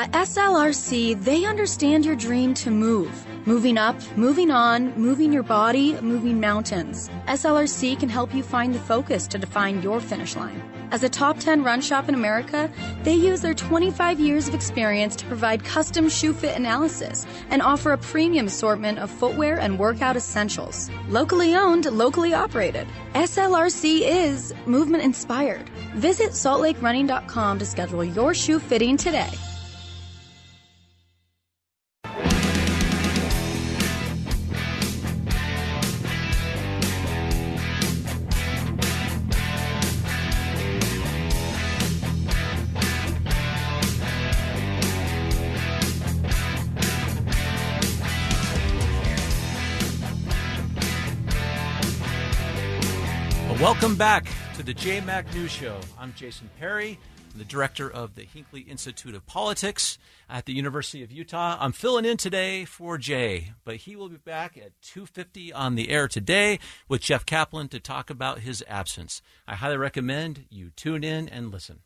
At SLRC, they understand your dream to move. Moving up, moving on, moving your body, moving mountains. SLRC can help you find the focus to define your finish line. As a top 10 run shop in America, they use their 25 years of experience to provide custom shoe fit analysis and offer a premium assortment of footwear and workout essentials. Locally owned, locally operated. SLRC is movement inspired. Visit saltlakerunning.com to schedule your shoe fitting today. Welcome back to the JayMac News Show. I'm Jason Perry, I'm the director of the Hinckley Institute of Politics at the University of Utah. I'm filling in today for Jay, but he will be back at 2:50 on the air today with Jeff Kaplan to talk about his absence. I highly recommend you tune in and listen.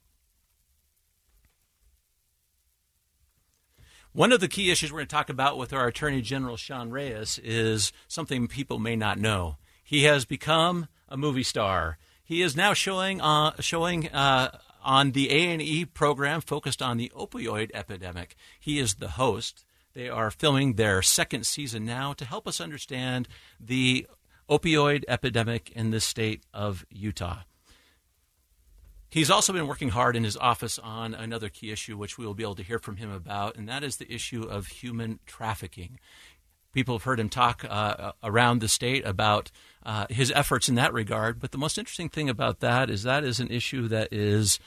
One of the key issues we're going to talk about with our Attorney General Sean Reyes is something people may not know. He has become a movie star. He is now showing uh, showing uh, on the A and E program focused on the opioid epidemic. He is the host. They are filming their second season now to help us understand the opioid epidemic in the state of Utah. He's also been working hard in his office on another key issue, which we will be able to hear from him about, and that is the issue of human trafficking. People have heard him talk uh, around the state about uh, his efforts in that regard. But the most interesting thing about that is that is an issue that is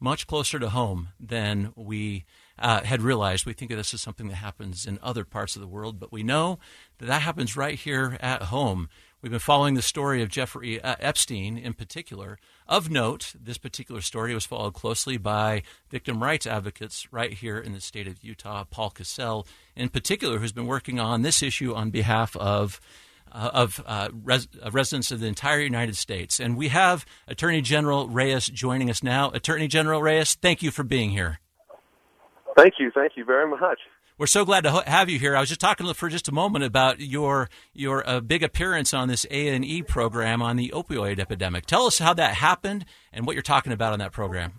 much closer to home than we uh, had realized. We think of this as something that happens in other parts of the world, but we know that that happens right here at home. We've been following the story of Jeffrey uh, Epstein in particular. Of note, this particular story was followed closely by victim rights advocates right here in the state of Utah, Paul Cassell in particular, who's been working on this issue on behalf of. Uh, of uh, res- residents of the entire United States. And we have Attorney General Reyes joining us now. Attorney General Reyes, thank you for being here. Thank you. Thank you very much. We're so glad to have you here. I was just talking for just a moment about your your uh, big appearance on this A and E program on the opioid epidemic. Tell us how that happened and what you're talking about on that program.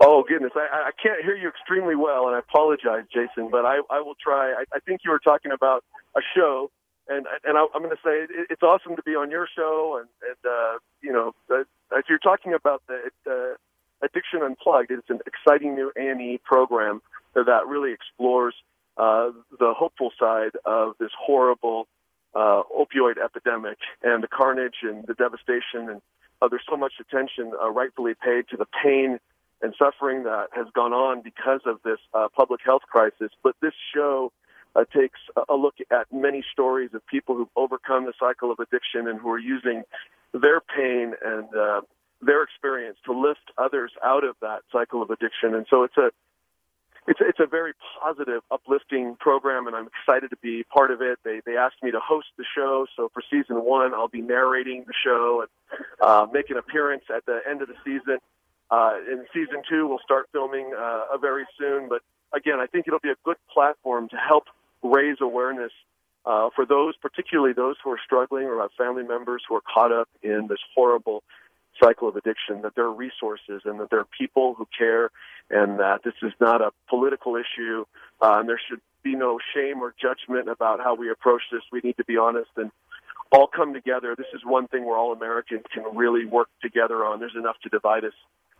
Oh goodness, I, I can't hear you extremely well, and I apologize, Jason. But I, I will try. I, I think you were talking about a show, and and I, I'm going to say it, it's awesome to be on your show, and and uh, you know, if you're talking about the uh, Addiction Unplugged, it's an exciting new A and E program that really explores uh, the hopeful side of this horrible uh, opioid epidemic and the carnage and the devastation. And uh, there's so much attention uh, rightfully paid to the pain and suffering that has gone on because of this uh, public health crisis. But this show uh, takes a look at many stories of people who've overcome the cycle of addiction and who are using their pain and their experience to lift others out of that cycle of addiction. And so it's a it's it's a very positive, uplifting program, and I'm excited to be part of it. They they asked me to host the show, so for season one, I'll be narrating the show and uh, make an appearance at the end of the season. Uh, in season two, we'll start filming uh, very soon. But again, I think it'll be a good platform to help raise awareness uh, for those, particularly those who are struggling or have family members who are caught up in this horrible cycle of addiction, that there are resources and that there are people who care and that this is not a political issue uh, and there should be no shame or judgment about how we approach this. We need to be honest and all come together. This is one thing where all Americans can really work together on. There's enough to divide us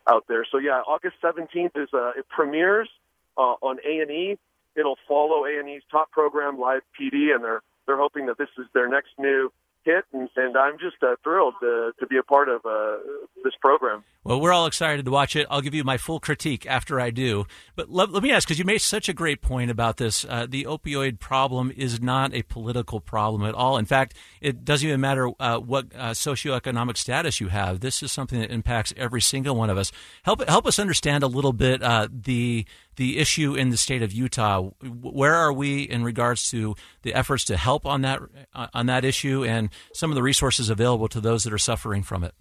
out there. So yeah, August 17th is uh, it premieres uh, on A&E. It'll follow A&E's top program, Live PD, and they're they're hoping that this is their next new hit, and, and I'm just uh, thrilled to, to be a part of uh, this program. Well, we're all excited to watch it. I'll give you my full critique after I do. But let, let me ask, because you made such a great point about this. Uh, the opioid problem is not a political problem at all. In fact, it doesn't even matter uh, what uh, socioeconomic status you have. This is something that impacts every single one of us. Help help us understand a little bit uh, the the issue in the state of Utah. Where are we in regards to the efforts to help on that uh, on that issue and some of the resources available to those that are suffering from it?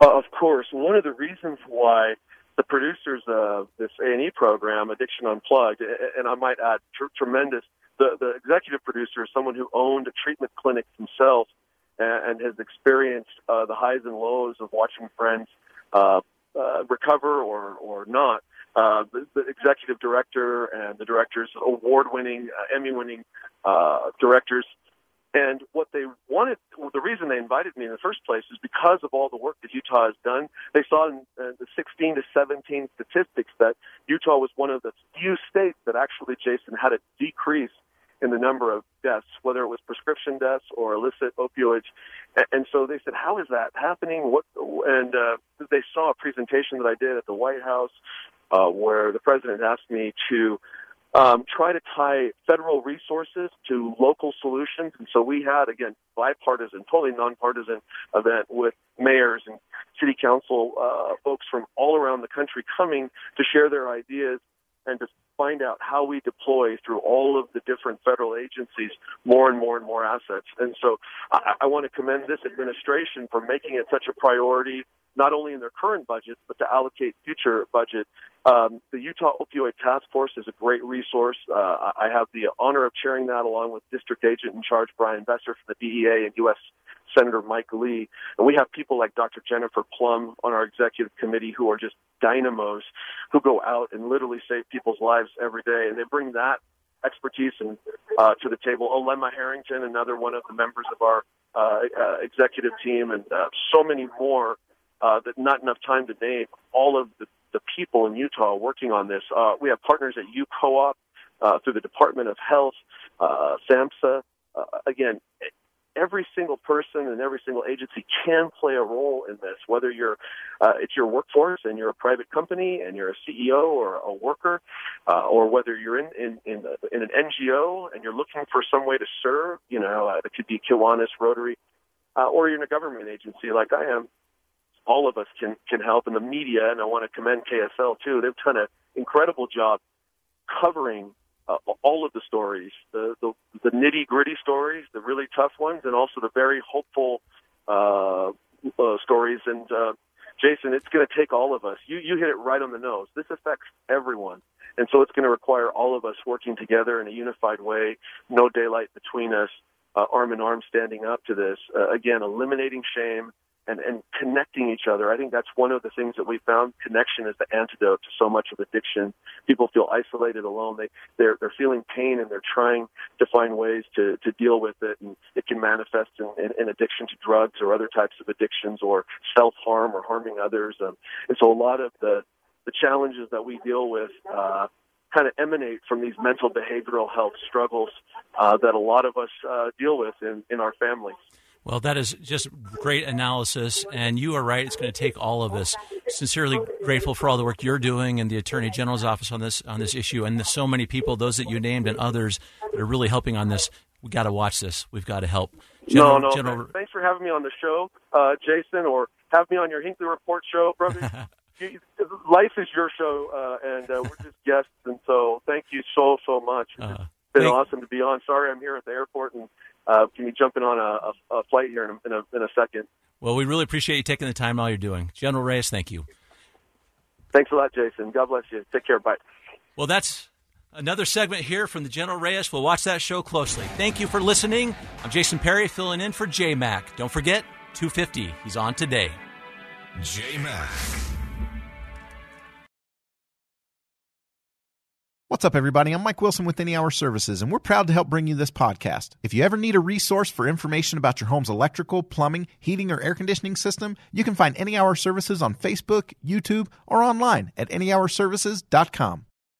Uh, of course, one of the reasons why the producers of this A&E program, Addiction Unplugged, and I might add, tr- tremendous. The, the executive producer is someone who owned a treatment clinic himself and, and has experienced uh, the highs and lows of watching friends uh, uh, recover or, or not. Uh, the, the executive director and the directors, award-winning, uh, Emmy-winning uh, directors, and what they wanted, well, the reason they invited me in the first place is because of all the work that Utah has done. They saw in uh, the 16 to 17 statistics that Utah was one of the few states that actually, Jason, had a decrease in the number of deaths, whether it was prescription deaths or illicit opioids. And, so they said, "How is that happening?" What? And uh, they saw a presentation that I did at the White House, uh, where the president asked me to um, try to tie federal resources to local solutions. And so we had, again, bipartisan, totally nonpartisan event with mayors and city council uh, folks from all around the country coming to share their ideas and to find out how we deploy through all of the different federal agencies more and more and more assets. And so I, I want to commend this administration for making it such a priority, not only in their current budget, but to allocate future budget. Um, the Utah Opioid Task Force is a great resource. Uh, I have the honor of chairing that along with District Agent in Charge Brian Besser from the DEA and U.S. Senator Mike Lee. And we have people like Dr. Jennifer Plumb on our executive committee who are just dynamos who go out and literally save people's lives every day. And they bring that expertise and, uh, to the table. Alema Harrington, another one of the members of our uh, uh, executive team, and uh, so many more uh, that not enough time to name all of the, the people in Utah working on this. Uh, we have partners at U Co-op uh, through the Department of Health, uh, SAMHSA. Uh, again, every single person and every single agency can play a role in this, whether you're uh, it's your workforce and you're a private company and you're a CEO or a worker, uh, or whether you're in in in, in an NGO and you're looking for some way to serve. You know, uh, it could be Kiwanis, Rotary, uh, or you're in a government agency like I am. All of us can can help, and the media. And I want to commend KSL too. They've done an incredible job covering uh, all of the stories, the the, the nitty gritty stories, the really tough ones, and also the very hopeful uh, uh, stories. And uh, Jason, it's going to take all of us. You you hit it right on the nose. This affects everyone, and so it's going to require all of us working together in a unified way. No daylight between us. Uh, arm in arm, standing up to this. Uh, again, eliminating shame, and, and connecting each other. I think that's one of the things that we found. Connection is the antidote to so much of addiction. People feel isolated, alone. They they're they're feeling pain and they're trying to find ways to to deal with it. And it can manifest in, in, in addiction to drugs or other types of addictions or self harm or harming others. Um, and so a lot of the the challenges that we deal with. Uh, kind of emanate from these mental behavioral health struggles uh, that a lot of us uh, deal with in, in our families. Well, that is just great analysis, and you are right. It's going to take all of us. Sincerely grateful for all the work you're doing and the Attorney General's office on this on this issue, and so many people, those that you named, and others that are really helping on this. We got to watch this. We've got to help. General, no, no. General... Thanks for having me on the show, uh, Jason, or have me on your Hinckley Report show, brother. Life is your show, uh, and uh, we're just guests, and so thank you so so much. It's been thank... awesome to be on. Sorry, I'm here at the airport and uh, can you jump in on a, a, a flight here in a, in a, in a second? Well, we really appreciate you taking the time all you're doing. General Reyes, thank you. Thanks a lot, Jason. God bless you. Take care. Bye. Well, that's another segment here from the General Reyes. We'll watch that show closely. Thank you for listening. I'm Jason Perry filling in for JayMac. Don't forget, 250. He's on today. JayMac. What's up, everybody? I'm Mike Wilson with Any Hour Services, and we're proud to help bring you this podcast. If you ever need a resource for information about your home's electrical, plumbing, heating, or air conditioning system, you can find Any Hour Services on Facebook, YouTube, or online at anyhourservices.com.